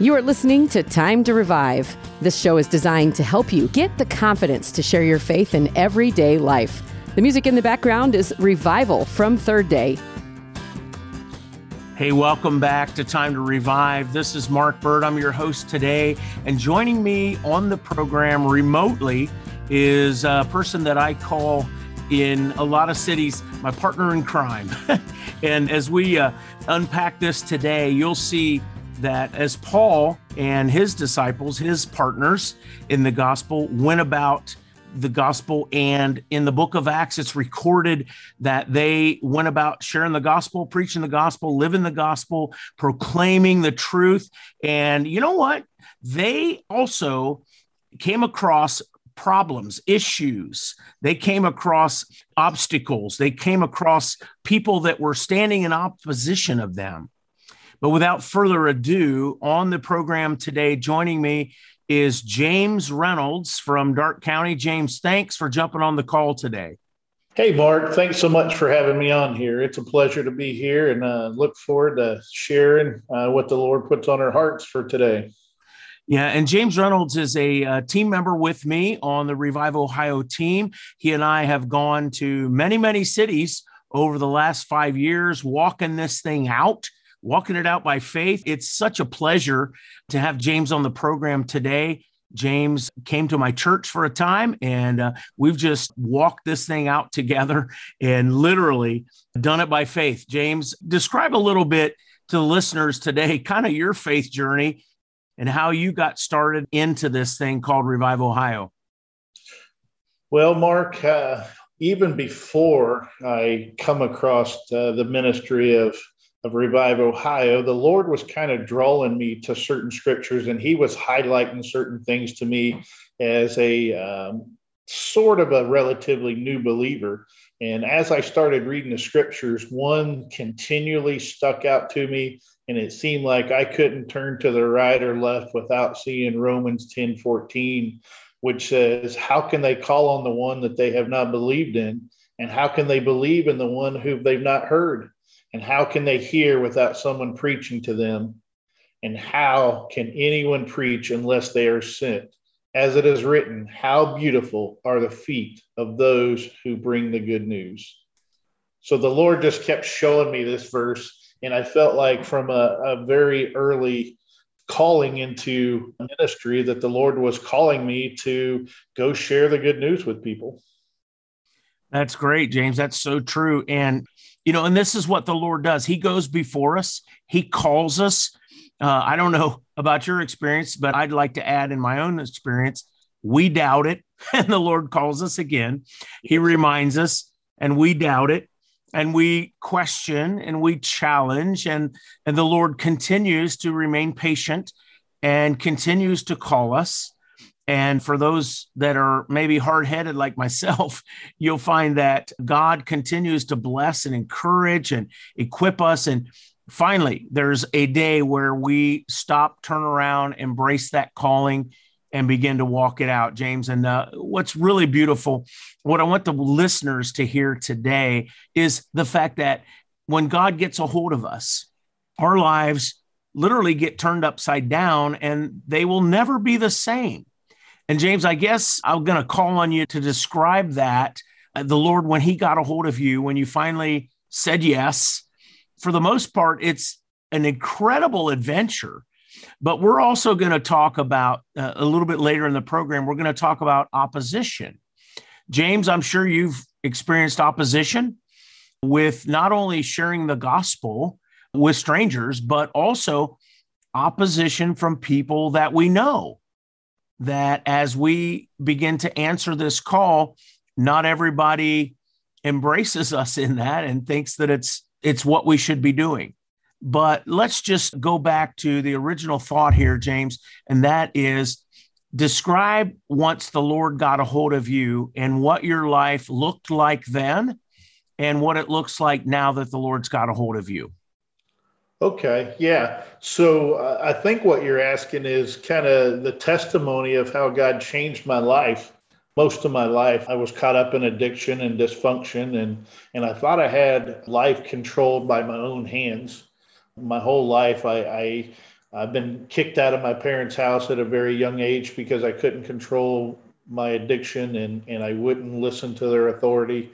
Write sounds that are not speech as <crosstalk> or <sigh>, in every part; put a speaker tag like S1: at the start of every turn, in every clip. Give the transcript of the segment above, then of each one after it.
S1: You are listening to Time to Revive. This show is designed to help you get the confidence to share your faith in everyday life. The music in the background is Revival from Third Day.
S2: Hey, welcome back to Time to Revive. This is Mark Bird. I'm your host today. And joining me on the program remotely is a person that I call in a lot of cities my partner in crime. <laughs> and as we uh, unpack this today, you'll see that as Paul and his disciples, his partners in the gospel, went about the gospel. And in the book of Acts, it's recorded that they went about sharing the gospel, preaching the gospel, living the gospel, proclaiming the truth. And you know what? They also came across problems, issues. They came across obstacles. They came across people that were standing in opposition of them. But without further ado, on the program today, joining me is James Reynolds from Darke County. James, thanks for jumping on the call today.
S3: Hey, Mark, thanks so much for having me on here. It's a pleasure to be here and uh, look forward to sharing uh, what the Lord puts on our hearts for today.
S2: Yeah, and James Reynolds is a uh, team member with me on the Revive Ohio team. He and I have gone to many, many cities over the last five years, walking this thing out walking it out by faith. It's such a pleasure to have James on the program today. James came to my church for a time, and uh, we've just walked this thing out together and literally done it by faith. James, describe a little bit to the listeners today, kind of your faith journey and how you got started into this thing called Revive Ohio.
S3: Well, Mark, uh, even before I come across uh, the ministry of of Revive Ohio, the Lord was kind of drawing me to certain scriptures, and He was highlighting certain things to me as a um, sort of a relatively new believer. And as I started reading the scriptures, one continually stuck out to me, and it seemed like I couldn't turn to the right or left without seeing Romans 10 14, which says, How can they call on the one that they have not believed in? And how can they believe in the one who they've not heard? And how can they hear without someone preaching to them? And how can anyone preach unless they are sent? As it is written, how beautiful are the feet of those who bring the good news. So the Lord just kept showing me this verse. And I felt like from a, a very early calling into ministry that the Lord was calling me to go share the good news with people.
S2: That's great, James. That's so true. And you know, and this is what the Lord does. He goes before us, He calls us. Uh, I don't know about your experience, but I'd like to add in my own experience, we doubt it, <laughs> and the Lord calls us again. He reminds us, and we doubt it, and we question and we challenge, and, and the Lord continues to remain patient and continues to call us. And for those that are maybe hard headed like myself, <laughs> you'll find that God continues to bless and encourage and equip us. And finally, there's a day where we stop, turn around, embrace that calling, and begin to walk it out, James. And uh, what's really beautiful, what I want the listeners to hear today is the fact that when God gets a hold of us, our lives literally get turned upside down and they will never be the same and James, I guess I'm going to call on you to describe that uh, the Lord, when he got a hold of you, when you finally said yes, for the most part, it's an incredible adventure. But we're also going to talk about uh, a little bit later in the program, we're going to talk about opposition. James, I'm sure you've experienced opposition with not only sharing the gospel with strangers, but also opposition from people that we know that as we begin to answer this call, not everybody embraces <laughs> us in that and thinks that it's it's what we should be doing. But let's just go back to the original thought here, James, and that is describe once the Lord got a hold of you and what your life looked like then and what it looks like now that the Lord's got a hold of you.
S3: Okay, yeah. So uh, I think what you're asking is kind of the testimony of how God changed my life. Most of my life, I was caught up in addiction and dysfunction, and and I thought I had life controlled by my own hands. My whole life, I, I I've been kicked out of my parents' house at a very young age because I couldn't control my addiction and, and I wouldn't listen to their authority.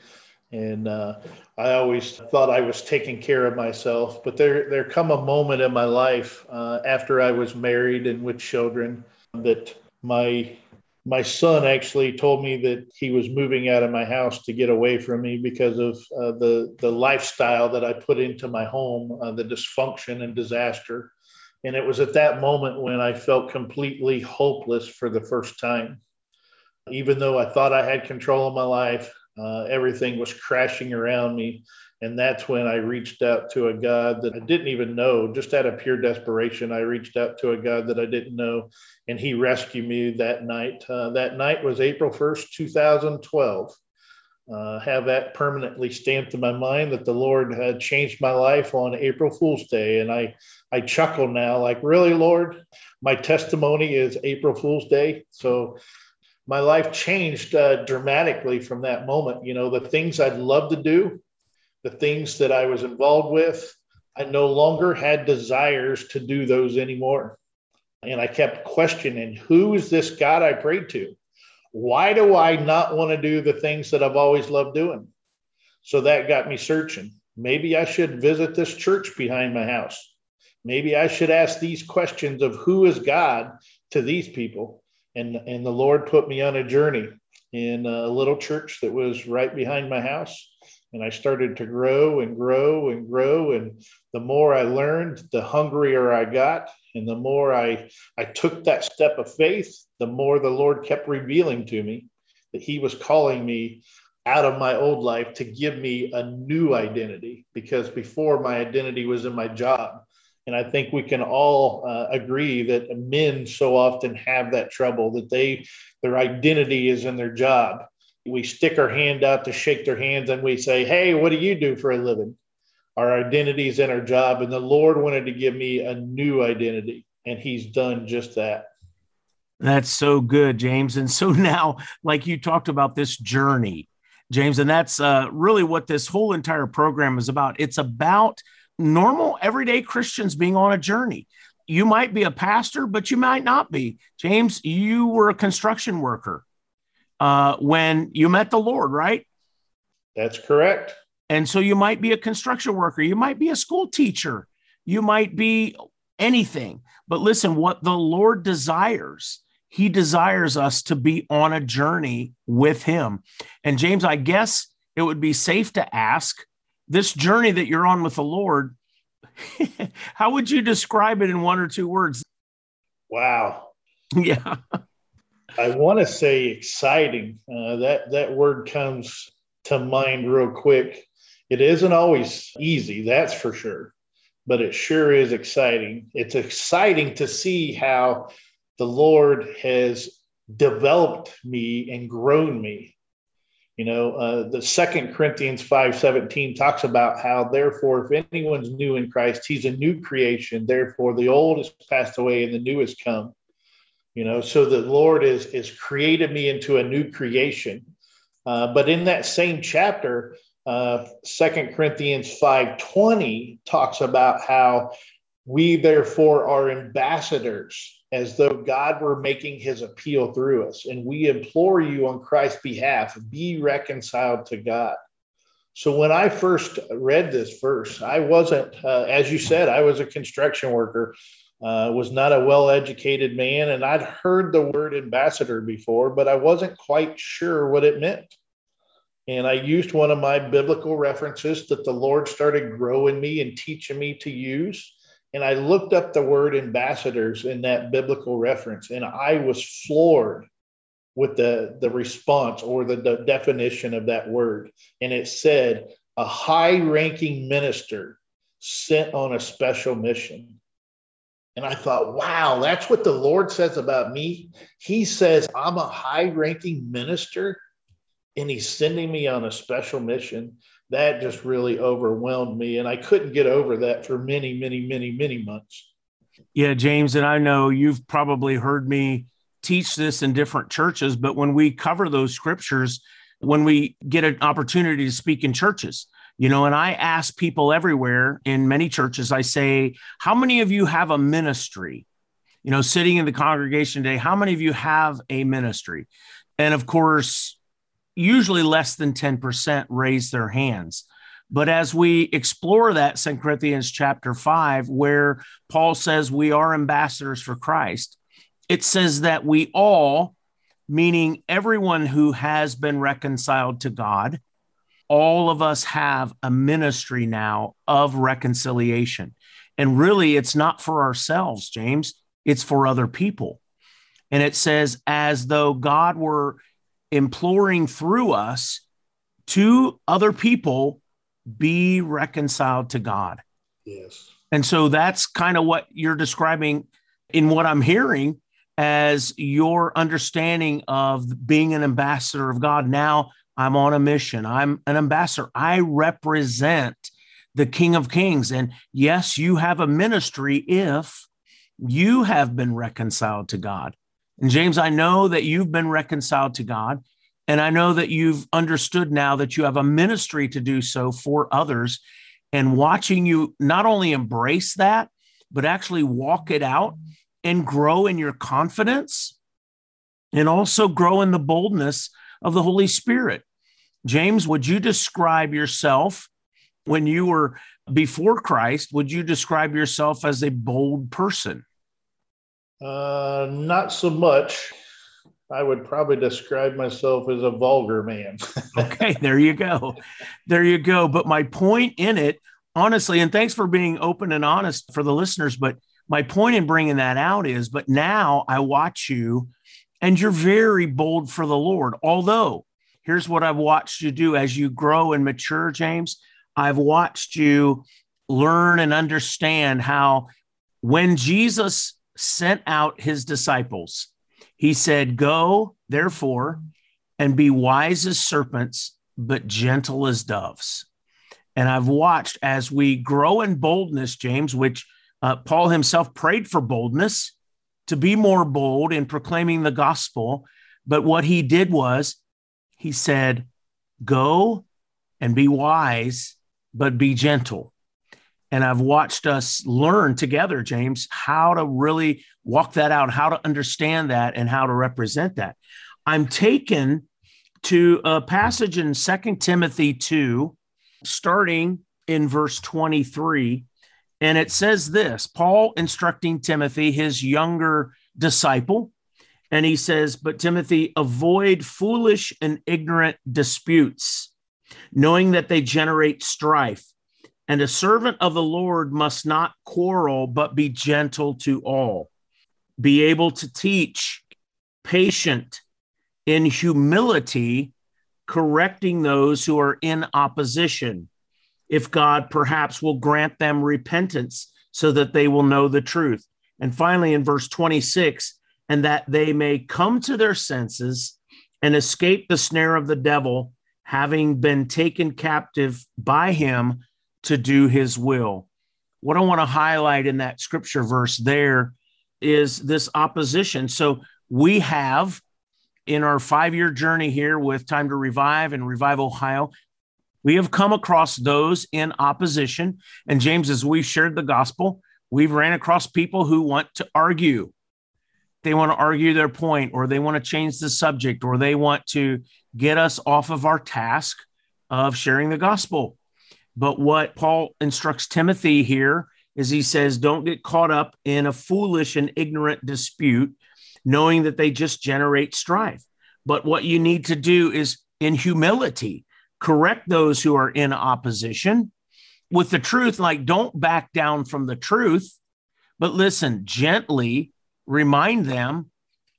S3: And uh, I always thought I was taking care of myself. But there, there come a moment in my life uh, after I was married and with children that my my son actually told me that he was moving out of my house to get away from me because of uh, the the lifestyle that I put into my home, uh, the dysfunction and disaster. And it was at that moment when I felt completely hopeless for the first time. Even though I thought I had control of my life, uh, everything was crashing around me. And that's when I reached out to a God that I didn't even know. Just out of pure desperation, I reached out to a God that I didn't know, and He rescued me that night. Uh, that night was April 1st, 2012. Uh, have that permanently stamped in my mind that the Lord had changed my life on April Fool's Day. And I, I chuckle now, like, really, Lord? My testimony is April Fool's Day. So my life changed uh, dramatically from that moment. You know, the things I'd love to do, the things that I was involved with, I no longer had desires to do those anymore. And I kept questioning who is this God I prayed to? Why do I not want to do the things that I've always loved doing? So that got me searching. Maybe I should visit this church behind my house. Maybe I should ask these questions of who is God to these people. And, and the Lord put me on a journey in a little church that was right behind my house and I started to grow and grow and grow. And the more I learned, the hungrier I got. And the more I, I took that step of faith, the more the Lord kept revealing to me that He was calling me out of my old life to give me a new identity. Because before my identity was in my job. And I think we can all uh, agree that men so often have that trouble that they their identity is in their job we stick our hand out to shake their hands and we say, Hey, what do you do for a living? Our identity is in our job. And the Lord wanted to give me a new identity, and He's done just that.
S2: That's so good, James. And so <laughs> now, like you talked about this journey, James, and that's uh, really what this whole entire program is about. It's about normal, everyday Christians being on a journey. You might be a pastor, but you might not be. James, you were a construction worker uh, when you met the Lord, right?
S3: That's correct.
S2: And so you might be a construction worker, you might be a school teacher, you might be anything. But listen, what the Lord desires, He desires us to be on a journey with Him. And James, I guess it would be safe to ask this journey that you're on with the Lord, <laughs> how would you describe it in one or two words?
S3: Wow.
S2: Yeah. <laughs>
S3: I want to say exciting. Uh, that that word comes to mind real quick. It isn't always easy, that's for sure, but it sure is exciting. It's exciting to see how the Lord has developed me and grown me. You know, uh, the Second Corinthians five seventeen talks about how, therefore, if anyone's new in Christ, he's a new creation. Therefore, the old has passed away and the new has come you know so the lord is is created me into a new creation uh, but in that same chapter uh, 2 corinthians 5.20 talks about how we therefore are ambassadors as though god were making his appeal through us and we implore you on christ's behalf be reconciled to god so when i first read this verse i wasn't uh, as you said i was a construction worker uh, was not a well educated man, and I'd heard the word ambassador before, but I wasn't quite sure what it meant. And I used one of my biblical references that the Lord started growing me and teaching me to use. And I looked up the word ambassadors in that biblical reference, and I was floored with the, the response or the, the definition of that word. And it said, a high ranking minister sent on a special mission. And I thought, wow, that's what the Lord says about me. He says, I'm a high ranking minister and he's sending me on a special mission. That just really overwhelmed me. And I couldn't get over that for many, many, many, many months.
S2: Yeah, James, and I know you've probably heard me teach this in different churches, but when we cover those scriptures, when we get an opportunity to speak in churches, You know, and I ask people everywhere in many churches, I say, How many of you have a ministry? You know, sitting in the congregation today, how many of you have a ministry? And of course, usually less than 10% raise their hands. But as we explore that, 2 Corinthians chapter 5, where Paul says we are ambassadors for Christ, it says that we all, meaning everyone who has been reconciled to God, all of us have a ministry now of reconciliation. And really, it's not for ourselves, James, it's for other people. And it says, as though God were imploring through us to other people, be reconciled to God.
S3: Yes.
S2: And so that's kind of what you're describing in what I'm hearing as your understanding of being an ambassador of God. Now I'm on a mission. I'm an ambassador. I represent the King of Kings. And yes, you have a ministry if you have been reconciled to God. And James, I know that you've been reconciled to God. And I know that you've understood now that you have a ministry to do so for others. And watching you not only embrace that, but actually walk it out and grow in your confidence and also grow in the boldness of the Holy Spirit. James, would you describe yourself when you were before Christ? Would you describe yourself as a bold person?
S3: Uh, not so much. I would probably describe myself as a vulgar man. <laughs>
S2: okay, there you go. There you go. But my point in it, honestly, and thanks for being open and honest for the listeners, but my point in bringing that out is, but now I watch you and you're very bold for the Lord. Although, here's what I've watched you do as you grow and mature, James. I've watched you learn and understand how when Jesus sent out his disciples, he said, Go, therefore, and be wise as serpents, but gentle as doves. And I've watched as we grow in boldness, James, which uh, Paul himself prayed for boldness to be more bold in proclaiming the gospel. But what he did was he said, Go and be wise, but be gentle. And I've watched us learn together, James, how to really walk that out, how to understand that, and how to represent that. I'm taken to a passage in Second Timothy 2, starting in verse 23. And it says this Paul instructing Timothy, his younger disciple, and he says, But Timothy, avoid foolish and ignorant disputes, knowing that they generate strife. And a servant of the Lord must not quarrel, but be gentle to all, be able to teach, patient, in humility, correcting those who are in opposition if God perhaps will grant them repentance so that they will know the truth. And finally, in verse 26, and that they may come to their senses and escape the snare of the devil, having been taken captive by him to do his will. What I want to highlight in that scripture verse there is this opposition. So we have in our five year journey here with Time to Revive and Revive Ohio, we have come across those in opposition. And James, as we've shared the gospel, we've ran across people who want to argue. They want to argue their point, or they want to change the subject, or they want to get us off of our task of sharing the gospel. But what Paul instructs Timothy here is he says, don't get caught up in a foolish and ignorant dispute, knowing that they just generate strife. But what you need to do is in humility, correct those who are in opposition with the truth. Like, don't back down from the truth, but listen, gently remind them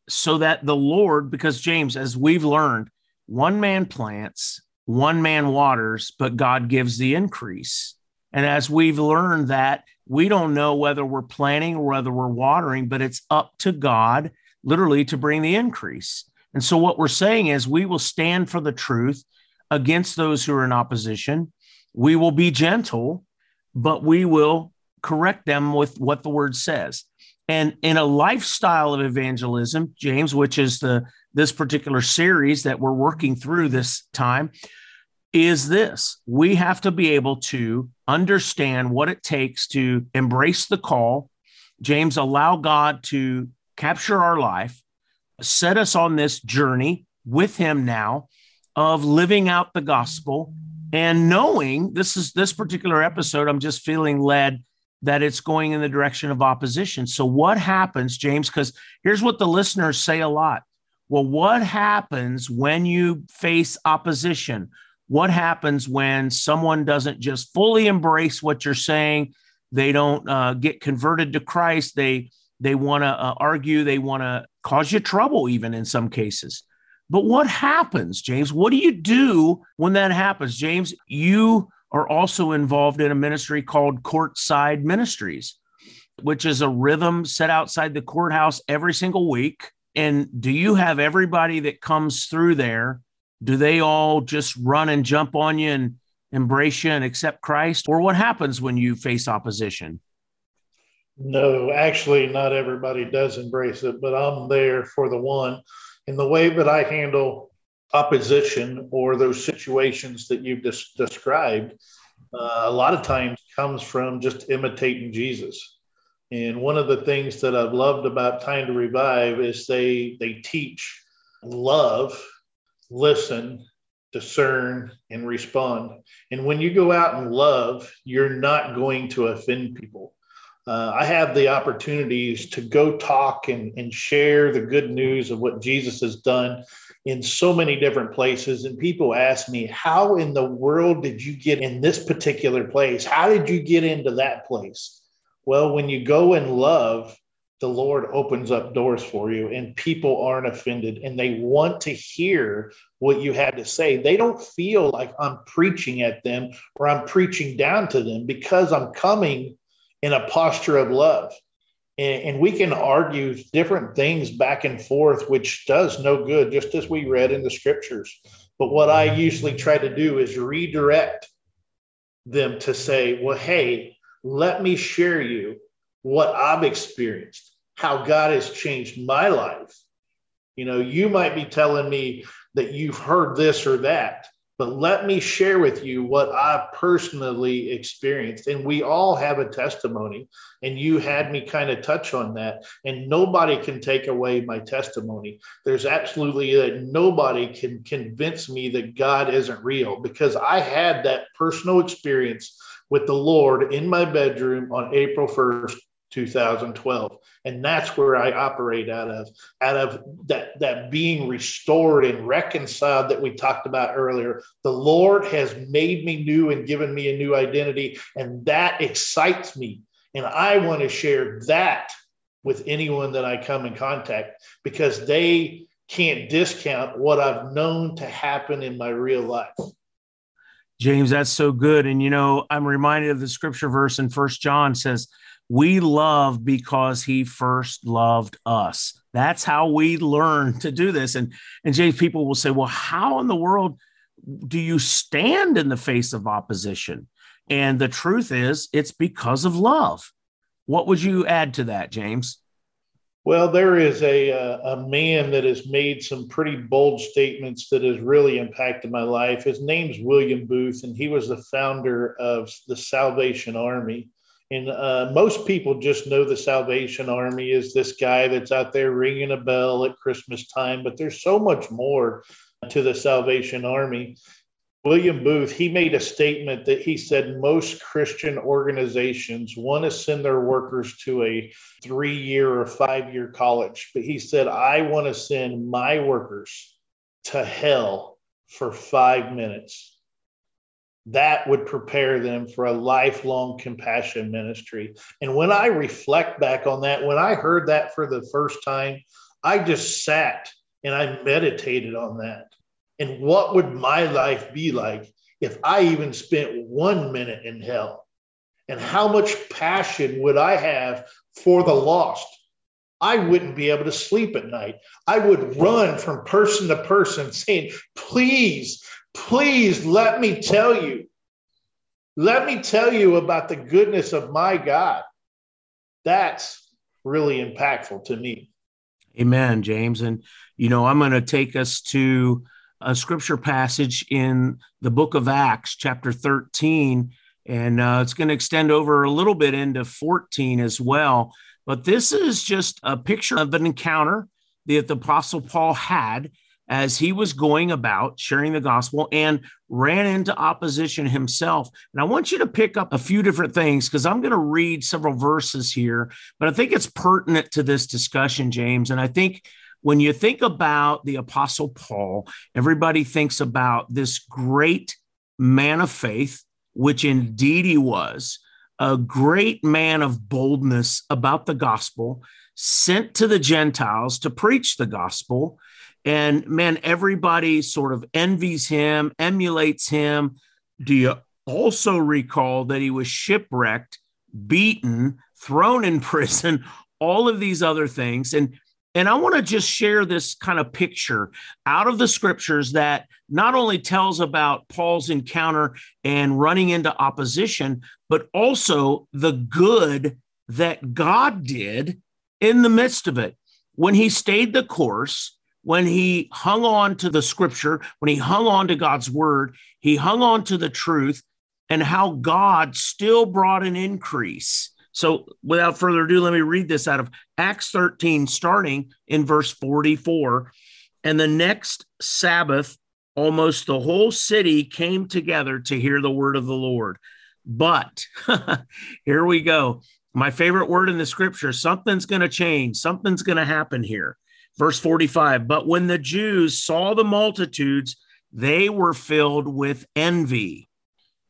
S2: so that the Lord, because James, as we've learned, one man plants, one man waters, but God gives the increase. And as we've learned that, we don't know whether we're planting or whether we're watering, but it's up to God literally to bring the increase. And so, what we're saying is, we will stand for the truth against those who are in opposition. We will be gentle, but we will correct them with what the word says. And in a lifestyle of evangelism, James, which is the this particular series that we're working through this time, is this we have to be able to understand what it takes to embrace the call. James, allow God to capture our life, set us on this journey with Him now of living out the gospel and knowing this is this particular episode, I'm just feeling led that it's going in the direction of opposition. So, what happens, James? Because here's what the listeners say a lot. Well, what happens when you face opposition? What happens when someone doesn't just fully embrace what you're saying? They don't uh, get converted to Christ. They they want to uh, argue. They want to cause you trouble, even in some cases. But what happens, James? What do you do when that happens, James? You are also involved in a ministry called Courtside Ministries, which is a rhythm set outside the courthouse every single week. And do you have everybody that comes through there? Do they all just run and jump on you and embrace you and accept Christ? Or what happens when you face opposition?
S3: No, actually, not everybody does embrace it, but I'm there for the one. And the way that I handle opposition or those situations that you've described, uh, a lot of times comes from just imitating Jesus. And one of the things that I've loved about Time to Revive is they they teach love, listen, discern, and respond. And when you go out and love, you're not going to offend people. Uh, I have the opportunities to go talk and, and share the good news of what Jesus has done in so many different places. And people ask me, How in the world did you get in this particular place? How did you get into that place? Well, when you go in love, the Lord opens up doors for you, and people aren't offended and they want to hear what you had to say. They don't feel like I'm preaching at them or I'm preaching down to them because I'm coming in a posture of love and, and we can argue different things back and forth, which does no good, just as we read in the scriptures. But what I usually try to do is redirect them to say, well, hey, let me share you what I've experienced, how God has changed my life. You know, you might be telling me that you've heard this or that, but let me share with you what I personally experienced. And we all have a testimony. And you had me kind of touch on that. And nobody can take away my testimony. There's absolutely that nobody can convince me that God isn't real because I had that personal experience with the Lord in my bedroom on April 1st, 2012 and that's where i operate out of out of that that being restored and reconciled that we talked about earlier. The lord has made me new and given me a new identity and that excites me. And i want to share that with anyone that i come in contact because they can't discount what i've known to happen in my real life
S2: james that's so good and you know i'm reminded of the scripture verse in first john says we love because he first loved us. That's how we learn to do this. And and James, people will say, well, how in the world do you stand in the face of opposition? And the truth is, it's because of love. What would you add to that, James?
S3: Well, there is a, a man that has made some pretty bold statements that has really impacted my life. His name's William Booth, and he was the founder of the Salvation Army. And uh, most people just know the Salvation Army is this guy that's out there ringing a bell at Christmas time, but there's so much more to the Salvation Army. William Booth, he made a statement that he said most Christian organizations want to send their workers to a three year or five year college. But he said, I want to send my workers to hell for five minutes that would prepare them for a lifelong compassion ministry. And when I reflect back on that, when I heard that for the first time, I just sat and I meditated on that. And what would my life be like if I even spent one minute in hell? And how much passion would I have for the lost? I wouldn't be able to sleep at night. I would run from person to person saying, Please, please let me tell you. Let me tell you about the goodness of my God. That's really impactful to me.
S2: Amen, James. And, you know, I'm going to take us to a scripture passage in the book of Acts, chapter 13, and uh, it's going to extend over a little bit into 14 as well. But this is just a picture of an encounter that the Apostle Paul had as he was going about sharing the gospel and ran into opposition himself. And I want you to pick up a few different things because I'm going to read several verses here, but I think it's pertinent to this discussion, James. And I think when you think about the Apostle Paul, everybody thinks about this great man of faith, which indeed he was, a great man of boldness about the gospel, sent to the Gentiles to preach the gospel. And man, everybody sort of envies him, emulates him. Do you also recall that he was shipwrecked, beaten, thrown in <laughs> prison, all of these other things? And and I want to just share this kind of picture out of the scriptures that not only tells about Paul's encounter and running into opposition, but also the good that God did in the midst of it. When he stayed the course, when he hung on to the scripture, when he hung on to God's word, he hung on to the truth, and how God still brought an increase so, without further ado, let me read this out of Acts 13, starting in verse 44. And the next Sabbath, almost the whole city came together to hear the word of the Lord. But <laughs> here we go. My favorite word in the scripture something's going to change, something's going to happen here. Verse 45 But when the Jews saw the multitudes, they were filled with envy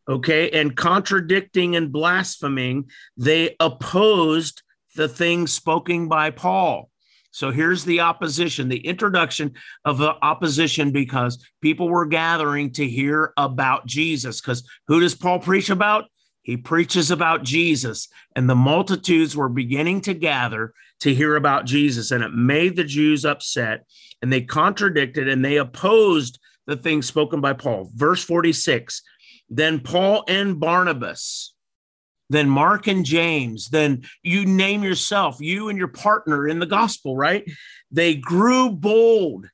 S2: okay, and contradicting and blaspheming, they opposed the things spoken by Paul. So here's the opposition, the introduction of the opposition because people were gathering to hear about Jesus. Because who does Paul preach about? He preaches about Jesus, and the multitudes were beginning to gather to hear about Jesus, and it made the Jews upset, and they contradicted and they opposed the things spoken by Paul. Verse 46 then Paul and Barnabas, then Mark and James, then you name yourself, you and your partner in the gospel, right? They grew bold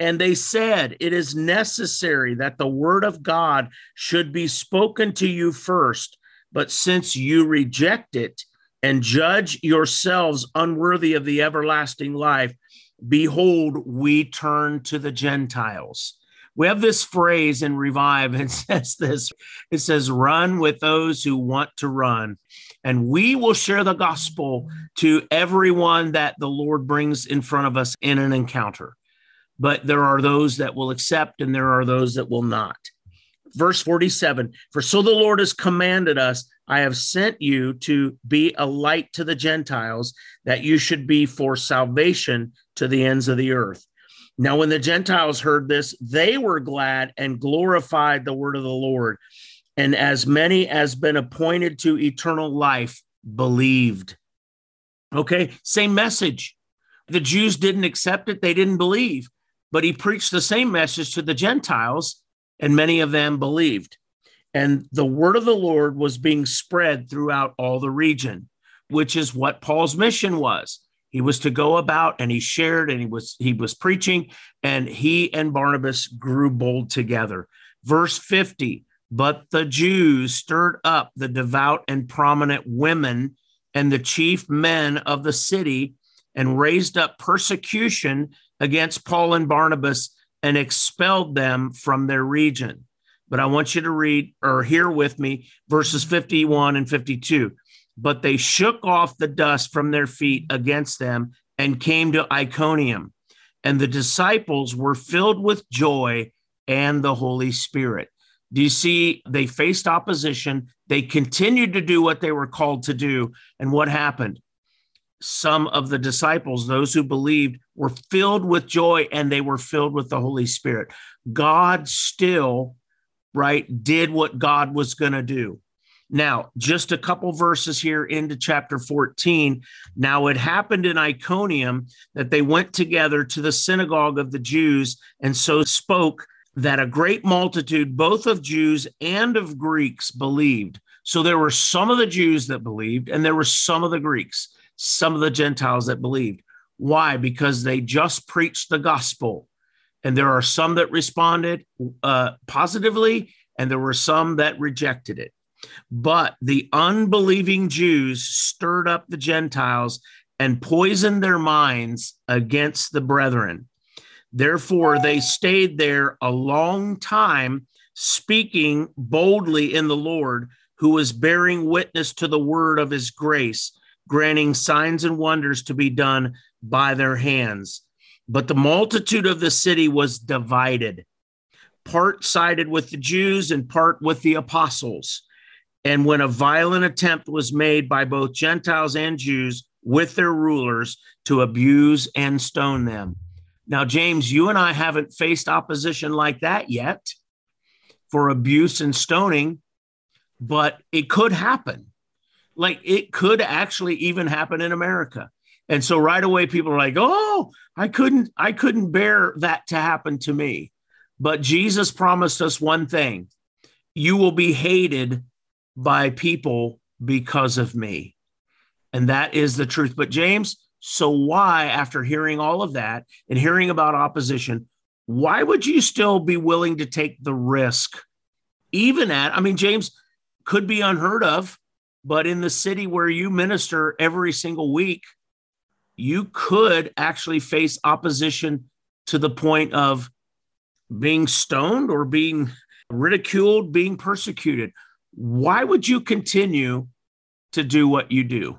S2: and they said, It is necessary that the word of God should be spoken to you first. But since you reject it and judge yourselves unworthy of the everlasting life, behold, we turn to the Gentiles we have this phrase in Revive, and it <laughs> says this it says, run with those who want to run. And we will share the gospel to everyone that the Lord brings in front of us in an encounter. But there are those that will accept, and there are those that will not. Verse 47 For so the Lord has commanded us, I have sent you to be a light to the Gentiles, that you should be for salvation to the ends of the earth. Now, when the Gentiles heard this, they were glad and glorified the word of the Lord. And as many as been appointed to eternal life believed. Okay, same message. The Jews didn't accept it, they didn't believe, but he preached the same message to the Gentiles, and many of them believed. And the word of the Lord was being spread throughout all the region, which is what Paul's mission was. He was to go about and he shared and he was he was preaching and he and Barnabas grew bold together. Verse 50, but the Jews stirred up the devout and prominent women and the chief men of the city and raised up persecution against Paul and Barnabas and expelled them from their region. But I want you to read or hear with me verses 51 and 52 but they shook off the dust from their feet against them and came to Iconium. And the disciples were filled with joy and the Holy Spirit. Do you see? They faced opposition. They continued to do what they were called to do. And what happened? Some of the disciples, those who believed, were filled with joy and they were filled with the Holy Spirit. God still, right, did what God was going to do. Now, just a couple verses here into chapter 14. Now, it happened in Iconium that they went together to the synagogue of the Jews and so spoke that a great multitude, both of Jews and of Greeks, believed. So there were some of the Jews that believed, and there were some of the Greeks, some of the Gentiles that believed. Why? Because they just preached the gospel. And there are some that responded uh, positively, and there were some that rejected it. But the unbelieving Jews stirred up the Gentiles and poisoned their minds against the brethren. Therefore, they stayed there a long time, speaking boldly in the Lord, who was bearing witness to the word of his grace, granting signs and wonders to be done by their hands. But the multitude of the city was divided, part sided with the Jews and part with the apostles. And when a violent attempt was made by both Gentiles and Jews with their rulers to abuse and stone them. Now, James, you and I haven't faced opposition like that yet for abuse and stoning, but it could happen. Like it could actually even happen in America. And so right away people are like, "Oh, I couldn't I couldn't bear that to happen to me." But Jesus promised us one thing. You will be hated by people because of me. And that is the truth. But James, so why after hearing all of that and hearing about opposition, why would you still be willing to take the risk even at I mean James could be unheard of, but in the city where you minister every single week, you could actually face opposition to the point of being stoned or being ridiculed, being persecuted. Why would you continue to do what you do?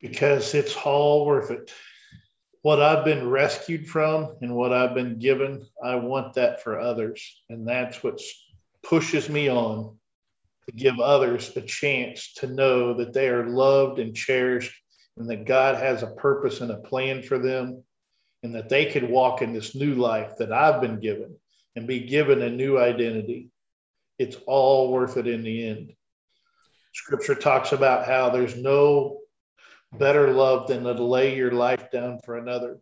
S3: Because it's all worth it. What I've been rescued from and what I've been given, I want that for others. And that's what pushes me on to give others a chance to know that they are loved and cherished and that God has a purpose and a plan for them, and that they could walk in this new life that I've been given and be given a new identity. It's all worth it in the end. Scripture talks about how there's no better love than to lay your life down for another.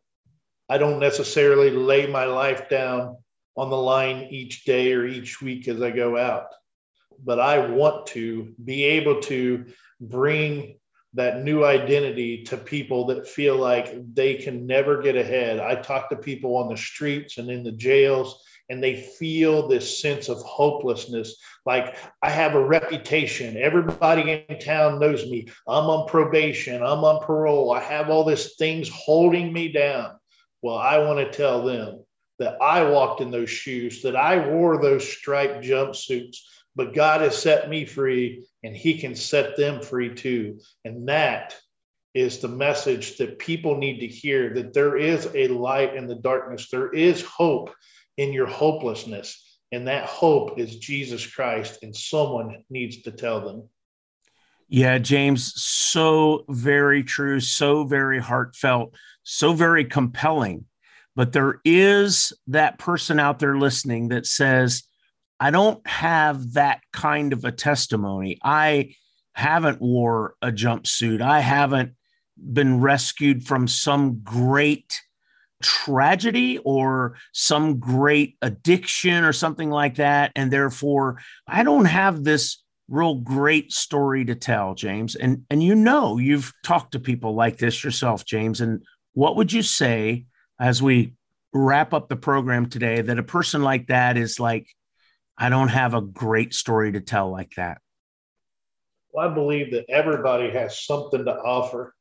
S3: I don't necessarily lay my life down on the line each day or each week as I go out, but I want to be able to bring that new identity to people that feel like they can never get ahead. I talk to people on the streets and in the jails, and they feel this sense of hopelessness. Like, I have a reputation. Everybody in town knows me. I'm on probation. I'm on parole. I have all these things holding me down. Well, I want to tell them that I walked in those shoes, that I wore those striped jumpsuits, but God has set me free and he can set them free too. And that is the message that people need to hear that there is a light in the darkness, there is hope in your hopelessness. And that hope is Jesus Christ, and someone needs to tell them.
S2: Yeah, James, so very true, so very heartfelt, so very compelling. But there is that person out there listening that says, I don't have that kind of a testimony. I haven't wore a jumpsuit. I haven't been rescued from some great tragedy or some great addiction or something like that and therefore I don't have this real great story to tell James and and you know you've talked to people like this yourself James and what would you say as we wrap up the program today that a person like that is like I don't have a great story to tell like that.
S3: Well, I believe that everybody has something to offer.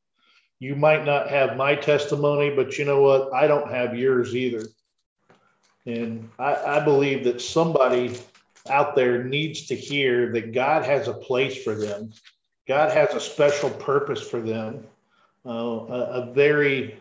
S3: You might not have my testimony, but you know what? I don't have yours either. And I, I believe that somebody out there needs to hear that God has a place for them. God has a special purpose for them. Uh, a, a very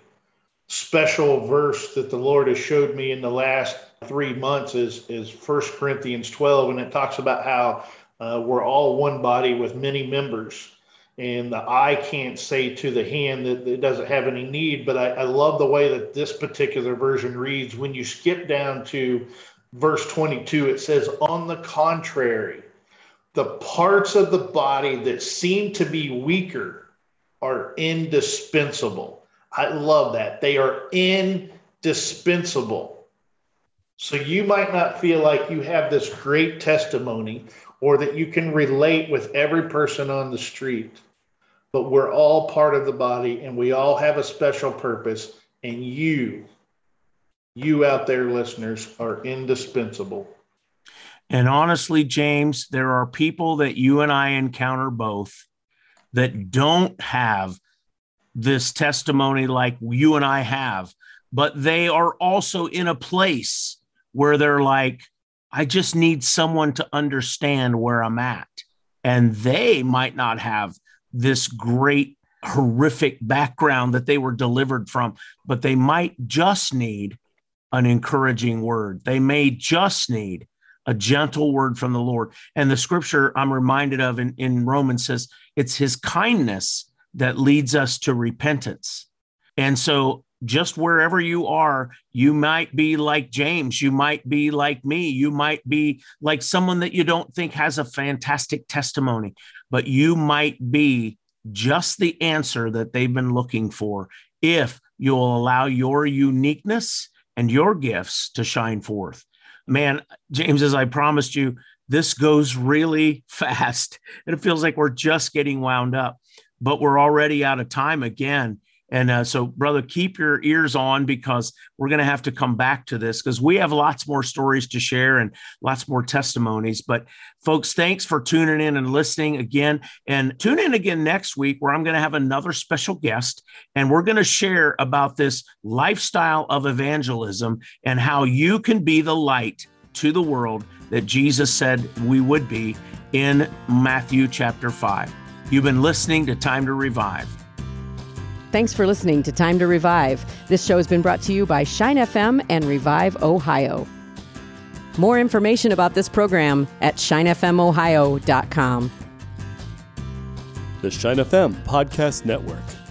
S3: special verse that the Lord has showed me in the last three months is is First Corinthians 12, and it talks about how uh, we're all one body with many members. And the eye can't say to the hand that it doesn't have any need, but I, I love the way that this particular version reads. When you skip down to verse 22, it says, On the contrary, the parts of the body that seem to be weaker are indispensable. I love that. They are indispensable. So you might not feel like you have this great testimony or that you can relate with every person on the street, but we're all part of the body and we all have a special purpose. And you you out there, listeners, are indispensable.
S2: And honestly, James, there are people that you and I encounter both that don't have this testimony like you and I have, but they are also in a place where they're like, I just need someone to understand where I'm at. And they might not have this great, horrific background that they were delivered from, but they might just need an encouraging word. They may just need a gentle word from the Lord. And the scripture I'm reminded of in, in Romans says it's his kindness that leads us to repentance. And so, just wherever you are, you might be like James, you might be like me, you might be like someone that you don't think has a fantastic testimony, but you might be just the answer that they've been looking for if you'll allow your uniqueness and your gifts to shine forth. Man, James, as I promised you, this goes really <laughs> fast. And it feels like we're just getting wound up, but we're already out of time again. And uh, so, brother, keep your ears on because we're going to have to come back to this because we have lots more stories to share and lots more testimonies. But, folks, thanks for tuning in and listening again. And tune in again next week where I'm going to have another special guest and we're going to share about this lifestyle of evangelism and how you can be the light to the world that Jesus said we would be in Matthew chapter 5. You've been listening to Time to Revive.
S1: Thanks for listening to Time to Revive. This show has been brought to you by Shine FM and Revive Ohio. More information about this program at shinefmohio.com.
S4: The Shine FM Podcast Network.